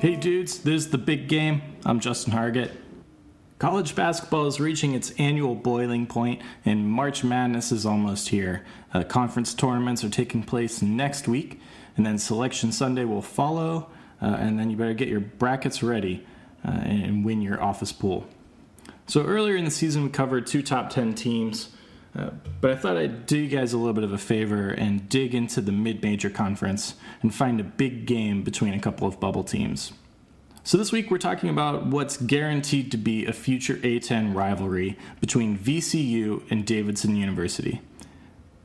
Hey dudes, this is the big game. I'm Justin Hargett. College basketball is reaching its annual boiling point, and March Madness is almost here. Uh, conference tournaments are taking place next week, and then Selection Sunday will follow, uh, and then you better get your brackets ready uh, and win your office pool. So, earlier in the season, we covered two top 10 teams, uh, but I thought I'd do you guys a little bit of a favor and dig into the mid major conference and find a big game between a couple of bubble teams. So, this week we're talking about what's guaranteed to be a future A10 rivalry between VCU and Davidson University.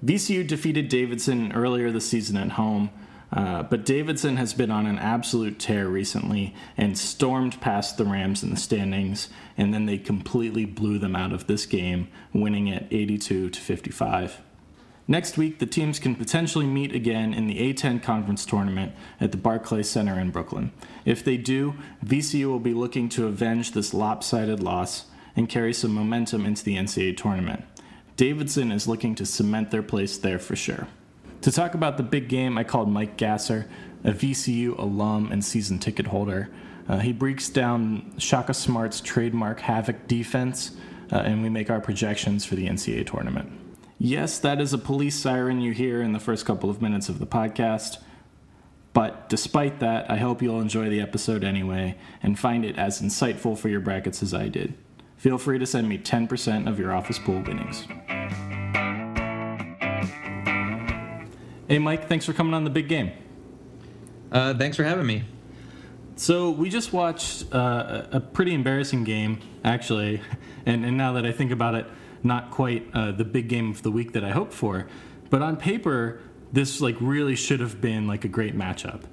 VCU defeated Davidson earlier this season at home, uh, but Davidson has been on an absolute tear recently and stormed past the Rams in the standings, and then they completely blew them out of this game, winning it 82 to 55. Next week, the teams can potentially meet again in the A10 conference tournament at the Barclays Center in Brooklyn. If they do, VCU will be looking to avenge this lopsided loss and carry some momentum into the NCAA tournament. Davidson is looking to cement their place there for sure. To talk about the big game, I called Mike Gasser, a VCU alum and season ticket holder. Uh, he breaks down Shaka Smart's trademark Havoc defense, uh, and we make our projections for the NCAA tournament. Yes, that is a police siren you hear in the first couple of minutes of the podcast. But despite that, I hope you'll enjoy the episode anyway and find it as insightful for your brackets as I did. Feel free to send me 10% of your office pool winnings. Hey, Mike, thanks for coming on the big game. Uh, thanks for having me. So, we just watched uh, a pretty embarrassing game, actually. And, and now that I think about it, not quite uh, the big game of the week that I hoped for. But on paper, this like really should have been like a great matchup.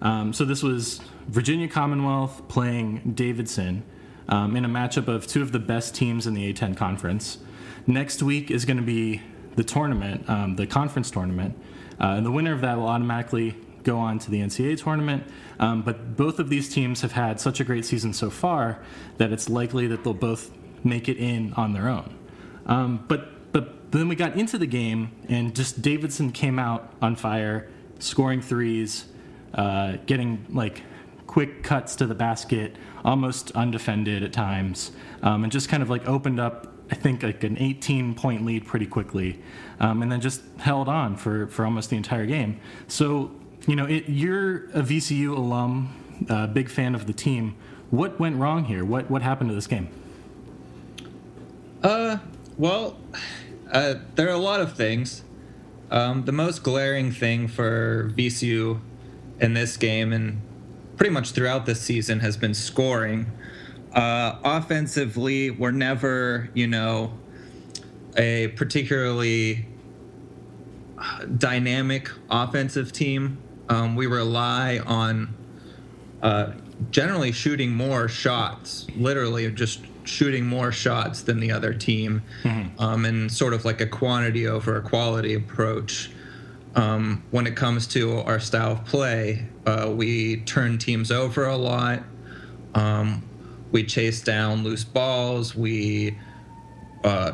Um, so this was Virginia Commonwealth playing Davidson um, in a matchup of two of the best teams in the A10 conference. Next week is going to be the tournament, um, the conference tournament, and the winner of that will automatically go on to the NCAA tournament. Um, but both of these teams have had such a great season so far that it's likely that they'll both make it in on their own. Um, but but then we got into the game, and just Davidson came out on fire, scoring threes, uh, getting like quick cuts to the basket, almost undefended at times, um, and just kind of like opened up. I think like an 18 point lead pretty quickly, um, and then just held on for, for almost the entire game. So, you know, it, you're a VCU alum, uh, big fan of the team. What went wrong here? What what happened to this game? Uh, well, uh, there are a lot of things. Um, the most glaring thing for VCU in this game and pretty much throughout this season has been scoring. Uh, offensively, we're never, you know, a particularly dynamic offensive team. Um, we rely on uh, generally shooting more shots, literally just shooting more shots than the other team, mm-hmm. um, and sort of like a quantity over a quality approach. Um, when it comes to our style of play, uh, we turn teams over a lot. Um, we chase down loose balls. We uh,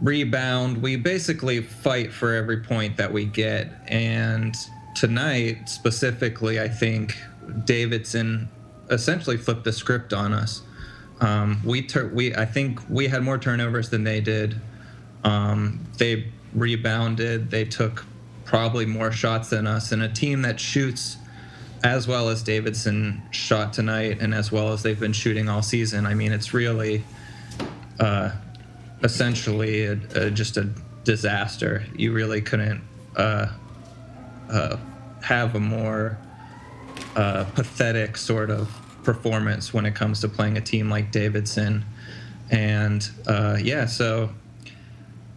rebound. We basically fight for every point that we get. And tonight, specifically, I think Davidson essentially flipped the script on us. Um, we tur- we I think we had more turnovers than they did. Um, they rebounded. They took probably more shots than us. And a team that shoots as well as Davidson shot tonight, and as well as they've been shooting all season. I mean, it's really uh, essentially a, a, just a disaster. You really couldn't uh, uh, have a more uh, pathetic sort of performance when it comes to playing a team like Davidson. And uh, yeah, so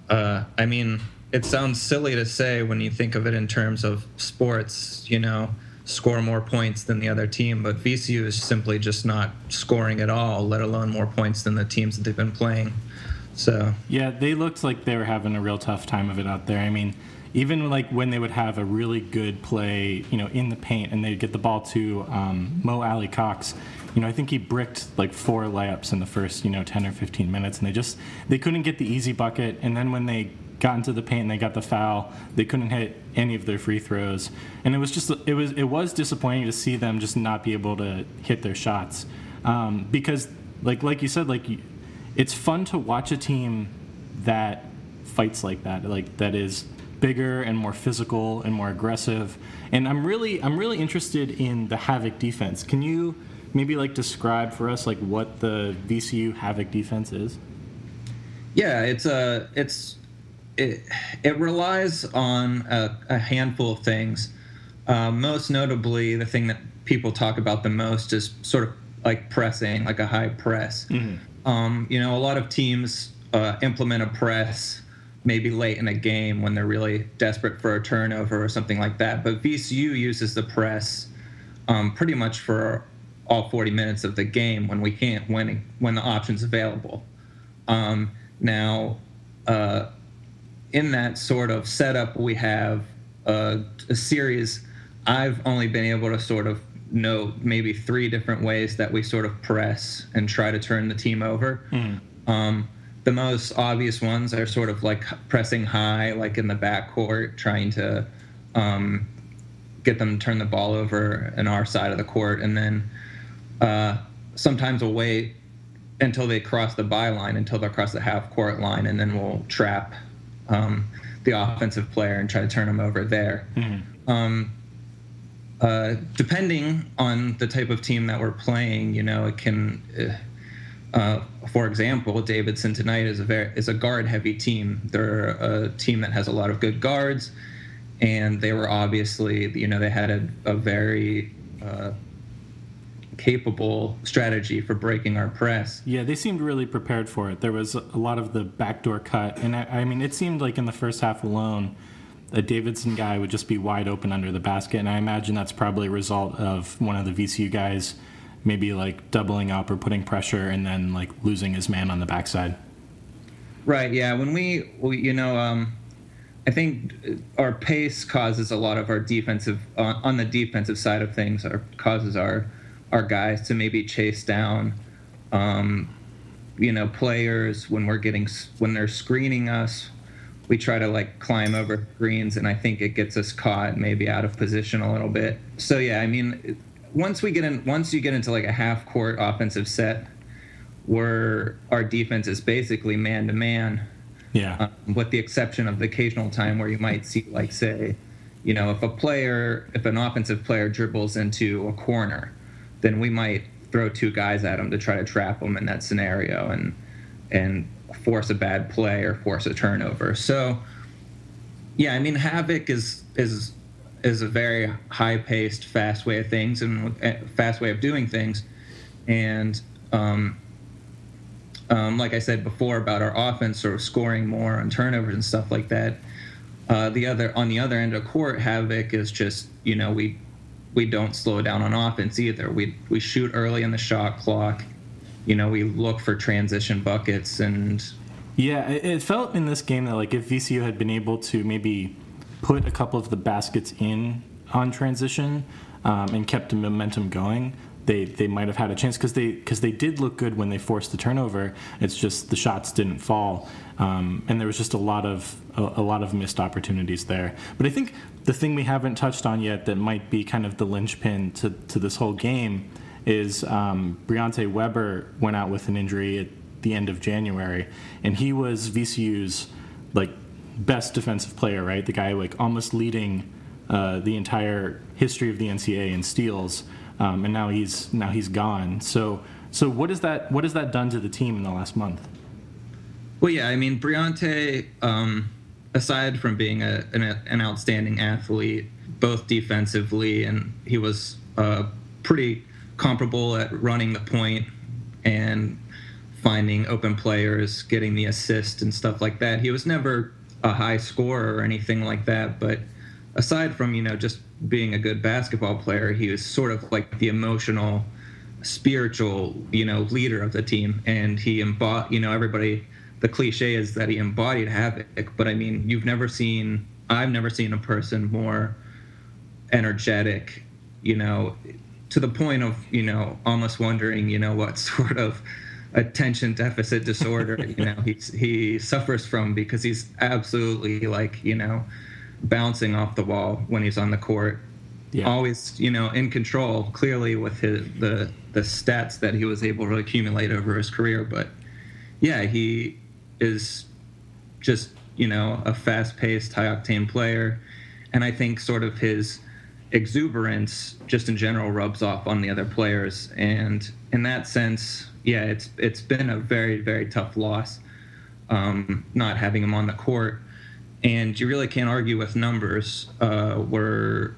uh, I mean, it sounds silly to say when you think of it in terms of sports, you know, score more points than the other team, but VCU is simply just not scoring at all, let alone more points than the teams that they've been playing. So yeah, they looked like they were having a real tough time of it out there. I mean, even like when they would have a really good play, you know, in the paint, and they'd get the ball to um, Mo Alie-Cox. You know, I think he bricked like four layups in the first, you know, 10 or 15 minutes, and they just they couldn't get the easy bucket. And then when they got into the paint and they got the foul. They couldn't hit any of their free throws, and it was just it was it was disappointing to see them just not be able to hit their shots. Um, because like like you said like it's fun to watch a team that fights like that like that is bigger and more physical and more aggressive. And i'm really i'm really interested in the havoc defense. Can you maybe like describe for us like what the vcu havoc defense is? Yeah it's a it's it, it relies on a, a handful of things uh, most notably the thing that people talk about the most is sort of like pressing like a high press mm-hmm. um, you know a lot of teams uh, implement a press maybe late in a game when they're really desperate for a turnover or something like that. But VCU uses the press um, pretty much for all 40 minutes of the game when we can't when when the option's available. Um, now, uh, in that sort of setup, we have a, a, series. I've only been able to sort of know maybe three different ways that we sort of press and try to turn the team over. Mm. Um, the most obvious ones are sort of like pressing high, like in the backcourt, trying to um, get them to turn the ball over in our side of the court, and then uh, sometimes we'll wait until they cross the byline, until they cross the half court line, and then we'll trap um, the offensive player and try to turn them over there. Mm-hmm. Um, uh, depending on the type of team that we're playing, you know, it can. Uh, uh, for example, Davidson tonight is a very is a guard heavy team. They're a team that has a lot of good guards, and they were obviously you know they had a, a very uh, capable strategy for breaking our press. Yeah, they seemed really prepared for it. There was a lot of the backdoor cut, and I, I mean it seemed like in the first half alone. A Davidson guy would just be wide open under the basket, and I imagine that's probably a result of one of the VCU guys maybe like doubling up or putting pressure and then like losing his man on the backside. Right. Yeah. When we, we you know, um, I think our pace causes a lot of our defensive uh, on the defensive side of things. Our causes our our guys to maybe chase down, um, you know, players when we're getting when they're screening us. We try to like climb over screens, and I think it gets us caught, maybe out of position a little bit. So yeah, I mean, once we get in, once you get into like a half court offensive set, where our defense is basically man to man. Yeah. Um, with the exception of the occasional time where you might see, like, say, you know, if a player, if an offensive player dribbles into a corner, then we might throw two guys at him to try to trap him in that scenario and and force a bad play or force a turnover. So, yeah, I mean, havoc is is is a very high paced, fast way of things and fast way of doing things. And um, um, like I said before about our offense sort of scoring more on turnovers and stuff like that. Uh, the other on the other end of court, havoc is just you know we we don't slow down on offense either. We we shoot early in the shot clock. You know we look for transition buckets and. Yeah, it felt in this game that like if VCU had been able to maybe put a couple of the baskets in on transition um, and kept the momentum going, they they might have had a chance because they because they did look good when they forced the turnover. It's just the shots didn't fall, um, and there was just a lot of a, a, lot of missed opportunities there. But I think the thing we haven't touched on yet that might be kind of the linchpin to to this whole game is um, Briante Weber went out with an injury at the end of January, and he was VCU's like best defensive player, right? The guy like almost leading uh, the entire history of the NCAA in steals, um, and now he's now he's gone. So so what is that what has that done to the team in the last month? Well, yeah, I mean Briante, um, aside from being a, an, an, outstanding athlete, both defensively and he was uh, pretty comparable at running the point and finding open players, getting the assist and stuff like that. He was never a high scorer or anything like that, but aside from you know just being a good basketball player, he was sort of like the emotional, spiritual you know leader of the team, and he embodied you know everybody. The cliche is that he embodied havoc, but I mean you've never seen I've never seen a person more energetic, you know, to the point of you know almost wondering you know what sort of attention deficit disorder. you know, he he suffers from because he's absolutely like you know bouncing off the wall when he's on the court. Yeah. Always, you know, in control. Clearly, with his the the stats that he was able to accumulate over his career, but yeah, he is just you know a fast-paced, high-octane player, and I think sort of his exuberance just in general rubs off on the other players, and in that sense, yeah, it's it's been a very very tough loss, um, not having him on the court, and you really can't argue with numbers. Uh, we're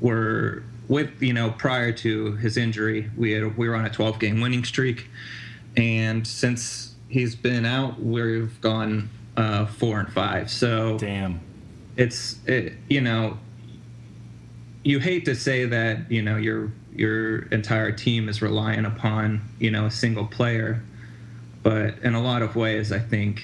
we're with you know prior to his injury, we had we were on a 12 game winning streak, and since he's been out, we've gone uh, four and five. So damn, it's it, you know you hate to say that you know your your entire team is relying upon you know a single player, but in a lot of ways, I think.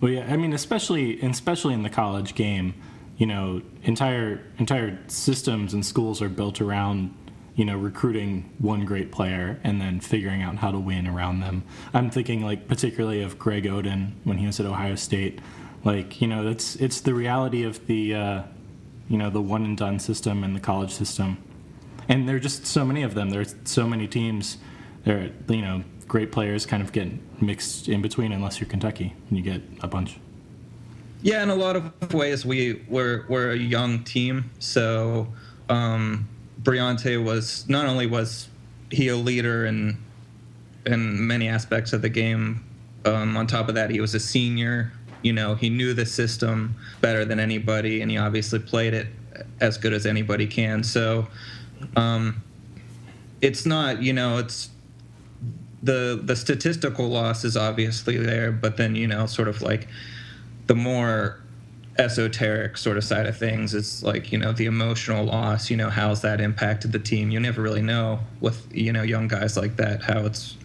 Well, yeah, I mean, especially especially in the college game, you know, entire entire systems and schools are built around you know recruiting one great player and then figuring out how to win around them. I'm thinking like particularly of Greg Oden when he was at Ohio State. Like you know, it's it's the reality of the. Uh, you know the one and done system and the college system and there are just so many of them there's so many teams there you know great players kind of get mixed in between unless you're kentucky and you get a bunch. Yeah in a lot of ways we were we're a young team. So um Briante was not only was he a leader in in many aspects of the game um, on top of that he was a senior. You know, he knew the system better than anybody, and he obviously played it as good as anybody can. So, um, it's not, you know, it's the the statistical loss is obviously there, but then you know, sort of like the more esoteric sort of side of things is like you know the emotional loss you know how's that impacted the team? You never really know with you know young guys like that how it's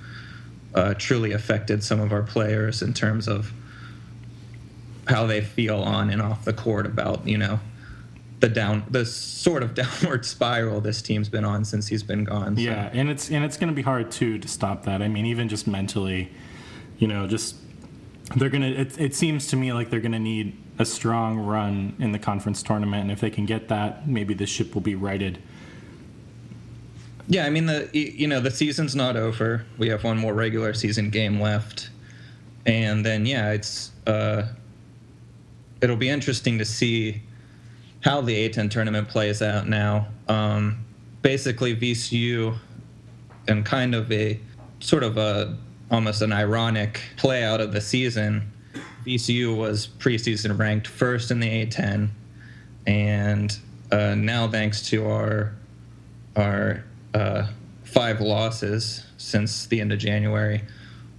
uh, truly affected some of our players in terms of how they feel on and off the court about you know the down the sort of downward spiral this team's been on since he's been gone. So. Yeah, and it's and it's going to be hard too to stop that. I mean, even just mentally, you know, just they're gonna. It, it seems to me like they're gonna need a strong run in the conference tournament, and if they can get that, maybe the ship will be righted. Yeah, I mean the you know the season's not over. We have one more regular season game left, and then yeah, it's. uh it'll be interesting to see how the A10 tournament plays out now. Um, basically, VCU and kind of a sort of a almost an ironic play out of the season. VCU was preseason ranked first in the A10, and uh, now thanks to our our uh, five losses since the end of January,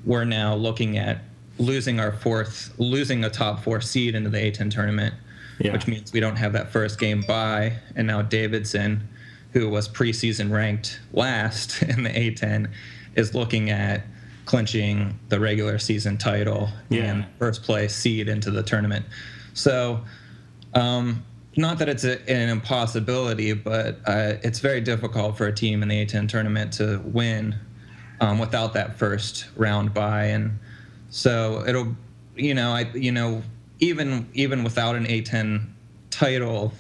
we're now looking at losing our fourth, losing a top four seed into the A10 tournament, yeah. which means we don't have that first game bye. And now Davidson, who was preseason ranked last in the A10, is looking at clinching the regular season title yeah. and first place seed into the tournament. So, um, not that it's a, an impossibility, but uh, it's very difficult for a team in the A10 tournament to win um, without that first round bye. And so it'll, you know, I, you know, even even without an A10 title,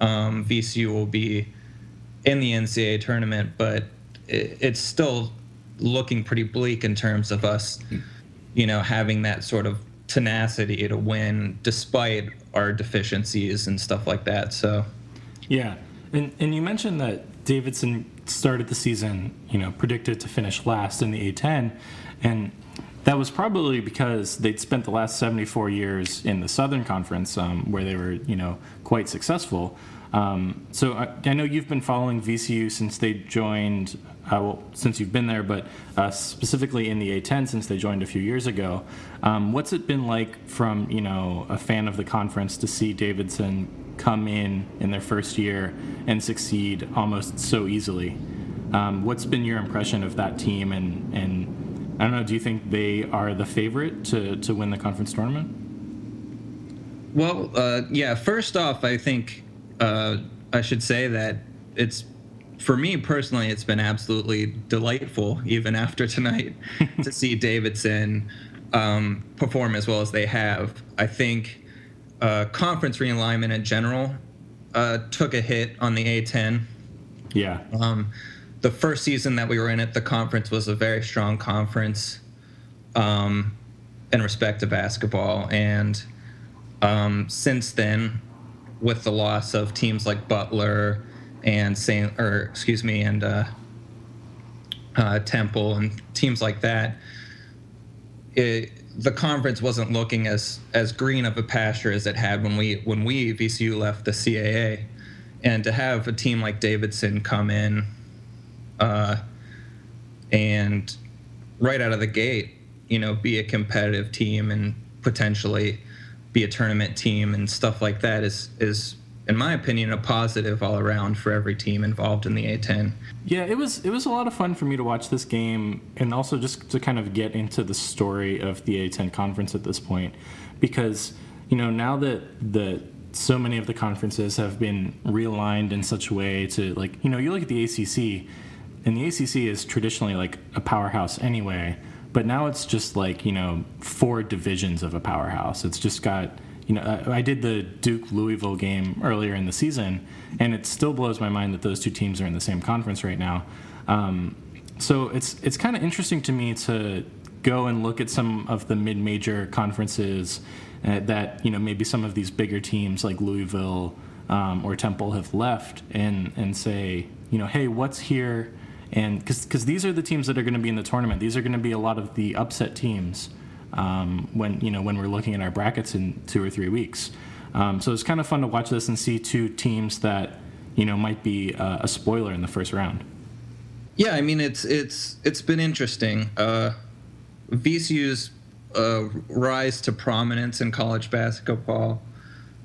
um, VCU will be in the NCAA tournament, but it, it's still looking pretty bleak in terms of us, you know, having that sort of tenacity to win despite our deficiencies and stuff like that. So, yeah, and and you mentioned that Davidson started the season, you know, predicted to finish last in the A10, and that was probably because they'd spent the last 74 years in the Southern Conference, um, where they were, you know, quite successful. Um, so I, I, know you've been following VCU since they joined, uh, well, since you've been there, but uh, specifically in the A10 since they joined a few years ago. Um, what's it been like from, you know, a fan of the conference to see Davidson come in in their first year and succeed almost so easily? Um, what's been your impression of that team and, and I don't know. Do you think they are the favorite to, to win the conference tournament? Well, uh, yeah. First off, I think uh, I should say that it's for me personally, it's been absolutely delightful, even after tonight, to see Davidson um, perform as well as they have. I think uh, conference realignment in general uh, took a hit on the A10. Yeah. Um, the first season that we were in it, the conference was a very strong conference um, in respect to basketball. And um, since then, with the loss of teams like Butler and Saint, or excuse me, and uh, uh, Temple and teams like that, it, the conference wasn't looking as as green of a pasture as it had when we when we VCU left the CAA, and to have a team like Davidson come in, uh, and right out of the gate, you know, be a competitive team and potentially be a tournament team and stuff like that is is in my opinion a positive all around for every team involved in the A10. Yeah, it was it was a lot of fun for me to watch this game and also just to kind of get into the story of the A10 conference at this point because you know now that the so many of the conferences have been realigned in such a way to like you know you look at the ACC and the ACC is traditionally like a powerhouse anyway but now it's just like you know four divisions of a powerhouse. It's just got you know I, I did the duke louisville game earlier in the season and it still blows my mind that those two teams are in the same conference right now. Um, so it's it's kind of interesting to me to go and look at some of the mid-major conferences uh, that you know maybe some of these bigger teams like louisville um, or temple have left and and say you know hey what's here and because these are the teams that are going to be in the tournament. These are going to be a lot of the upset teams um, when you know when we're looking at our brackets in two or three weeks. Um, so it's kind of fun to watch this and see two teams that you know might be uh, a spoiler in the first round. Yeah i mean it's it's it's been interesting. Uh, vcu's uh, rise to prominence in college basketball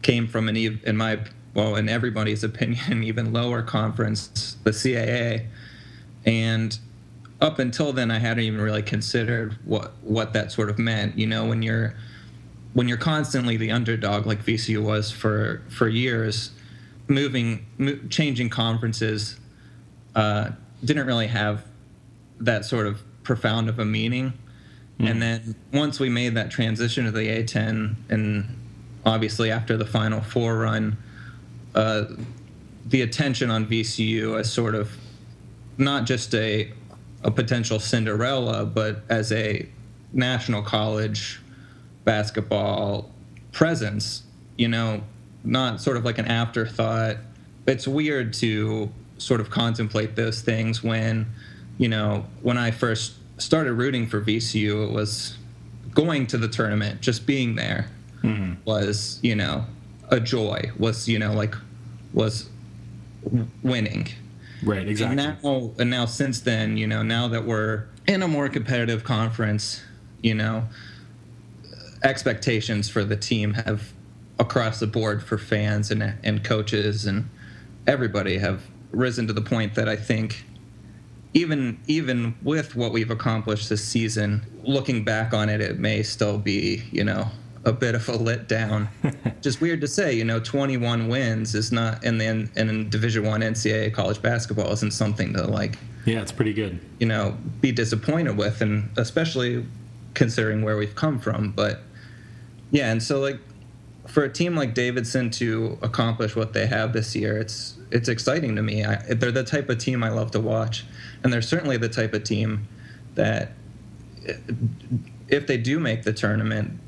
came from an in my well in everybody's opinion even lower conference the caa and up until then i hadn't even really considered what what that sort of meant you know when you're when you're constantly the underdog like vcu was for for years moving mo- changing conferences uh, didn't really have that sort of profound of a meaning mm. and then once we made that transition to the a10 and obviously after the final four run uh, the attention on vcu as sort of not just a a potential Cinderella, but as a national college basketball presence, you know, not sort of like an afterthought. It's weird to sort of contemplate those things when, you know, when I first started rooting for VCU, it was going to the tournament, just being there mm-hmm. was, you know, a joy, was, you know, like, was winning Right, exactly. And now, and now since then, you know, now that we're in a more competitive conference, you know, expectations for the team have across the board for fans and and coaches and everybody have risen to the point that I think even even with what we've accomplished this season, looking back on it, it may still be, you know, a bit of a letdown. Just weird to say, you know, 21 wins is not, and then in Division One NCAA college basketball isn't something to like. Yeah, it's pretty good. You know, be disappointed with, and especially considering where we've come from. But yeah, and so like for a team like Davidson to accomplish what they have this year, it's it's exciting to me. I, they're the type of team I love to watch, and they're certainly the type of team that if they do make the tournament,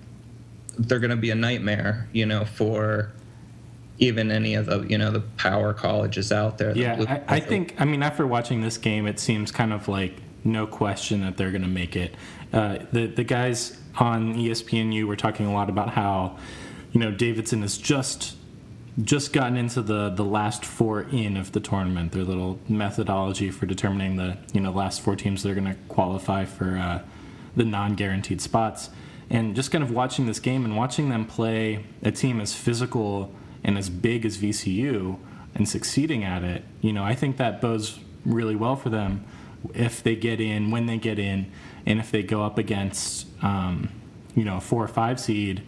they're going to be a nightmare, you know, for even any of the you know the power colleges out there. Yeah, I, I think. I mean, after watching this game, it seems kind of like no question that they're going to make it. Uh, the the guys on ESPNU were talking a lot about how you know Davidson has just just gotten into the the last four in of the tournament. Their little methodology for determining the you know last four teams that are going to qualify for uh, the non guaranteed spots and just kind of watching this game and watching them play a team as physical and as big as VCU and succeeding at it, you know, I think that bodes really well for them if they get in, when they get in, and if they go up against, um, you know, a four or five seed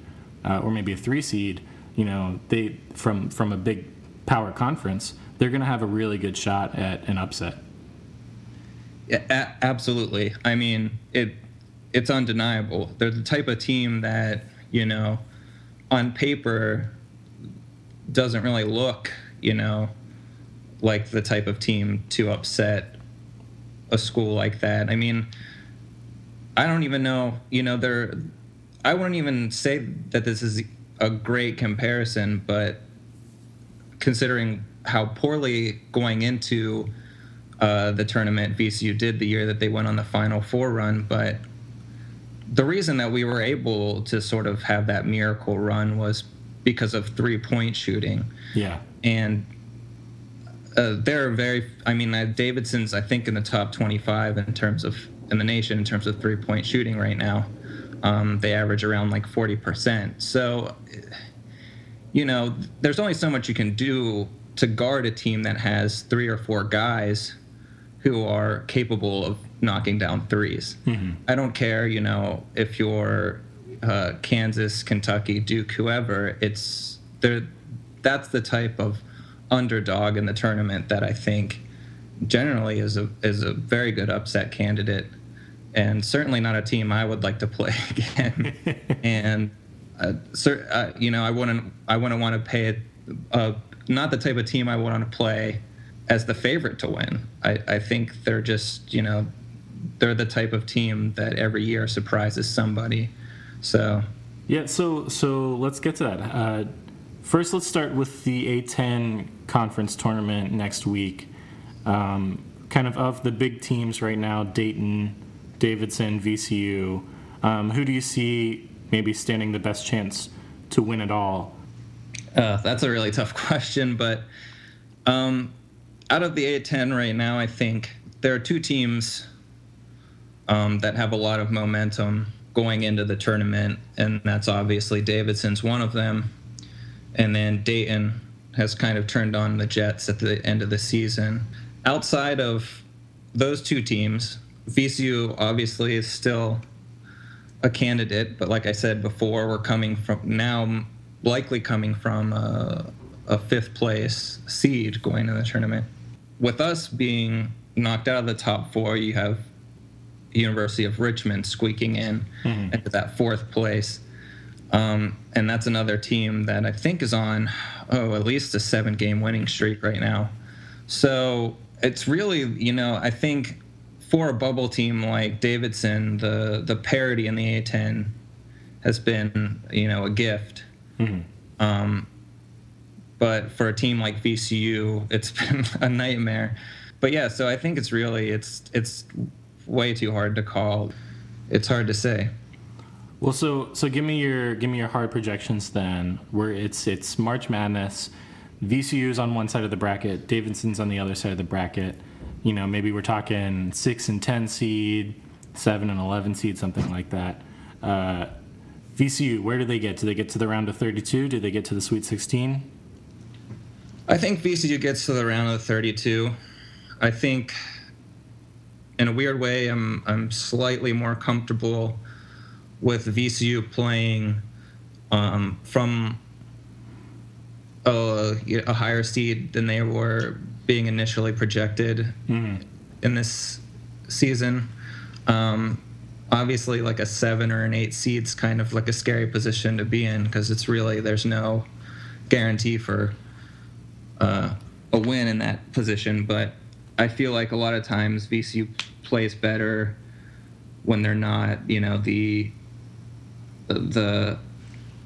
uh, or maybe a three seed, you know, they from from a big power conference, they're going to have a really good shot at an upset. Yeah, a- absolutely. I mean, it it's undeniable. They're the type of team that you know, on paper, doesn't really look, you know, like the type of team to upset a school like that. I mean, I don't even know, you know, they're I wouldn't even say that this is a great comparison, but considering how poorly going into uh, the tournament VCU did the year that they went on the Final Four run, but the reason that we were able to sort of have that miracle run was because of three point shooting. Yeah. And uh, they're very, I mean, uh, Davidson's, I think, in the top 25 in terms of, in the nation, in terms of three point shooting right now. Um, they average around like 40%. So, you know, there's only so much you can do to guard a team that has three or four guys who are capable of knocking down 3s Mm-hmm. I don't care, you know, if you're uh, Kansas, Kentucky, Duke, whoever. It's there. That's the type of underdog in the tournament that I think generally is a is a very good upset candidate, and certainly not a team I would like to play again. and uh, cer- uh, you know, I wouldn't I wouldn't want to pay it. Uh, not the type of team I would want to play as the favorite to win. I, I think they're just you know they're the type of team that every year surprises somebody. So Yeah, so so let's get to that. Uh, first, let's start with the A10 conference tournament next week. Um, kind of of the big teams right now: Dayton, Davidson, VCU. Um, who do you see maybe standing the best chance to win it all? uh, that's a really tough question, but um, out of the A10 right now, I think there are two teams um, that have a lot of momentum going into the tournament, and that's obviously Davidson's one of them, and then Dayton has kind of turned on the Jets at the end of the season. Outside of those two teams, VCU obviously is still a candidate, but like I said before, we're coming from now likely coming from a, a fifth place seed going to the tournament. With us being knocked out of the top four, you have University of Richmond squeaking in Mhm. into that fourth place. Um, and that's another team that I think is on, oh, at least a seven game winning streak right now. So it's really, you know, I think for a bubble team like Davidson, the, the parity in the A10 has been, you know, a gift. Mhm. Um, but for a team like VCU, it's been a nightmare. But yeah, so I think it's really it's it's way too hard to call. It's hard to say. Well, so so give me your give me your hard projections then. Where it's it's March Madness, VCU's on one side of the bracket, Davidson's on the other side of the bracket. You know, maybe we're talking six and ten seed, seven and eleven seed, something like that. Uh, VCU, where do they get? Do they get to the round of thirty-two? Do they get to the Sweet Sixteen? I think VCU gets to the round of 32. I think, in a weird way, I'm I'm slightly more comfortable with VCU playing um, from a, a higher seed than they were being initially projected Mhm. in this season. Um, obviously, like a seven or an eight seed's kind of like a scary position to be in because it's really there's no guarantee for uh, a win in that position. But I feel like a lot of times VCU plays better when they're not, you know, the the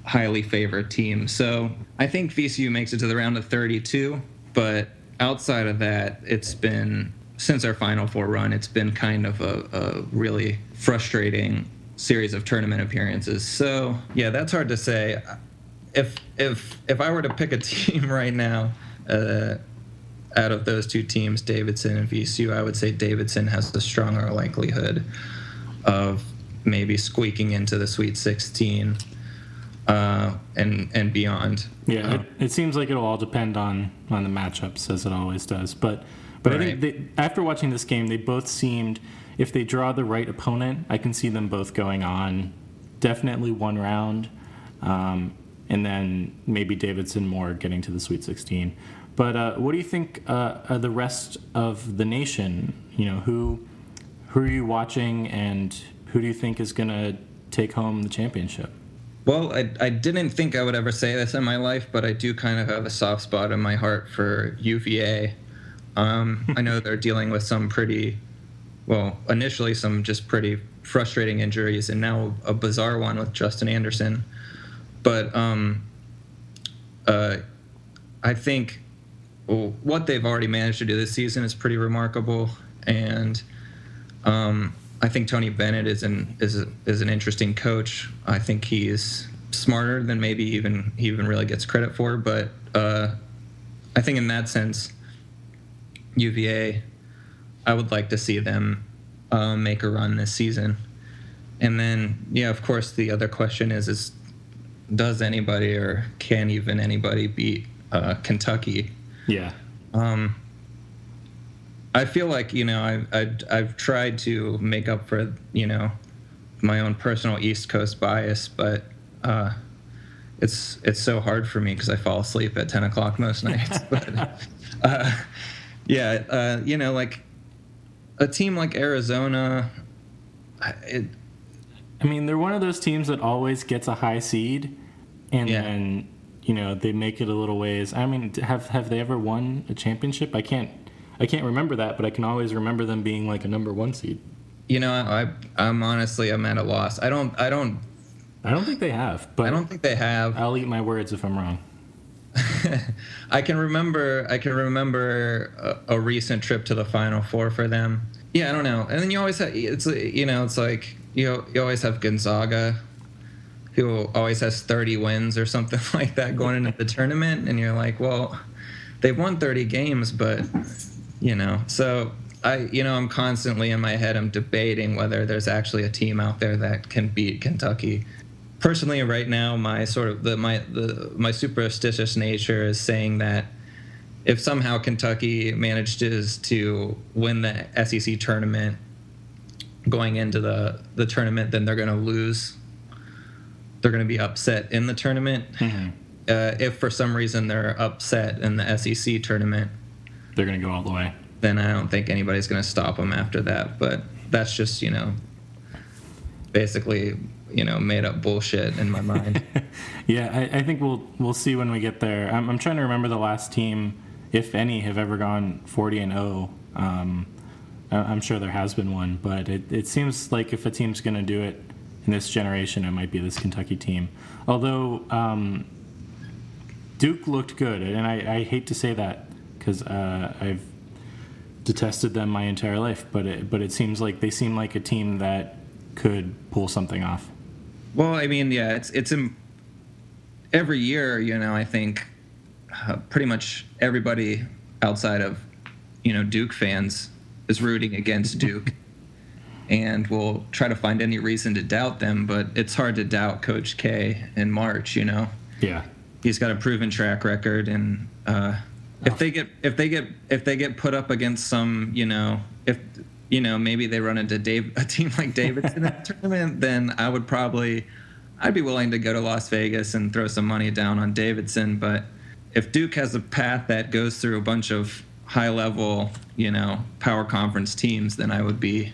highly favored team. So I think VCU makes it to the round of 32, but outside of that, it's been since our Final Four run, it's been kind of a, a really frustrating series of tournament appearances. So yeah, that's hard to say. If if if I were to pick a team right now, uh, out of those two teams, Davidson and VCU, I would say Davidson has the stronger likelihood of maybe squeaking into the Sweet 16 uh, and and beyond. Yeah, Uh, it, it seems like it'll all depend on on the matchups as it always does. But but I think they, after watching this game, they both seemed if they draw the right opponent, I can see them both going on definitely one round. Um, and then maybe Davidson more getting to the Sweet 16. But uh, what do you think uh, are the rest of the nation? You know, who who are you watching, and who do you think is going to take home the championship? Well, I, I didn't think I would ever say this in my life, but I do kind of have a soft spot in my heart for UVA. Um, I know they're dealing with some pretty, well, initially some just pretty frustrating injuries, and now a bizarre one with Justin Anderson. But um, uh, I think well, what they've already managed to do this season is pretty remarkable, and um, I think Tony Bennett is an is a, is an interesting coach. I think he's smarter than maybe even he even really gets credit for. But uh, I think in that sense, UVA, I would like to see them uh, make a run this season. And then, yeah, of course, the other question is: is does anybody or can even anybody beat uh, Kentucky? Yeah. Um, I feel like you know I, I I've tried to make up for you know my own personal East Coast bias, but uh, it's it's so hard for me because I fall asleep at ten o'clock most nights. but uh, yeah, uh, you know, like a team like Arizona, it. I mean, they're one of those teams that always gets a high seed, and Yeah. then you know they make it a little ways. I mean, have have they ever won a championship? I can't I can't remember that, but I can always remember them being like a number one seed. You know, I I'm honestly I'm at a loss. I don't I don't I don't think they have, but I don't think they have. I'll eat my words if I'm wrong. I can remember I can remember a, a recent trip to the Final Four for them. Yeah, I don't know. And then you always have it's you know it's like you you always have Gonzaga, who always has 30 wins or something like that going into the tournament, and you're like, well, they've won 30 games, but you know, so I you know I'm constantly in my head I'm debating whether there's actually a team out there that can beat Kentucky. Personally right now my sort of the my the my superstitious nature is saying that if somehow Kentucky manages to win the SEC tournament going into the the tournament then they're going to lose they're going to be upset in the tournament uh, if for some reason they're upset in the SEC tournament They're gonna go all the way. then I don't think anybody's going to stop them after that. But that's just, you know, basically, you know, made up bullshit in my mind. Yeah, I, I think we'll we'll see when we get there. I'm, I'm trying to remember the last team, if any, have ever gone 40 and 0. Um, I- I'm sure there has been one, but it, it seems like if a team's going to do it in this generation, it might be this Kentucky team. Although um, Duke looked good, and I, I hate to say that because uh, I've detested them my entire life, but it, but it seems like they seem like a team that could pull something off. well, I mean, yeah, it's, it's every year, you know, I think uh, pretty much everybody outside of, you know, Duke fans is rooting against Duke. And we'll try to find any reason to doubt them, but it's hard to doubt Coach K in March, you know. Yeah. he's got a proven track record and uh, if they get if they get if they get put up against some you know if you know maybe they run into Dave a team like Davidson in the tournament then I would probably I'd be willing to go to Las Vegas and throw some money down on Davidson but if Duke has a path that goes through a bunch of high level you know power conference teams then I would be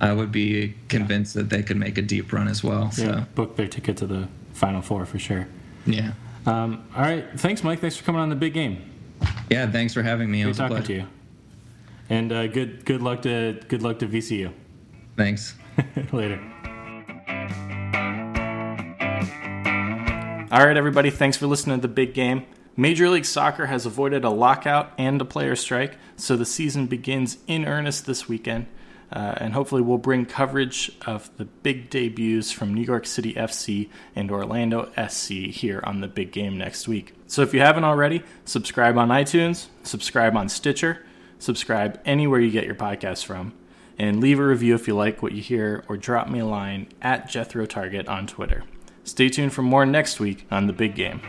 I would be convinced that they could make a deep run as well so Yeah, book their ticket to the Final Four for sure. yeah. Um, all right, thanks, Mike. Thanks for coming on the big game. Yeah, thanks for having me. It Good was a talking pleasure. to you. And uh, good good luck to good luck to VCU. Thanks. Later. All right, everybody. Thanks for listening to the big game. Major League Soccer has avoided a lockout and a player strike, so the season begins in earnest this weekend. Uh, and hopefully, we'll bring coverage of the big debuts from New York City FC and Orlando SC here on the big game next week. So, if you haven't already, subscribe on iTunes, subscribe on Stitcher, subscribe anywhere you get your podcasts from, and leave a review if you like what you hear, or drop me a line at Jethro Target on Twitter. Stay tuned for more next week on the big game.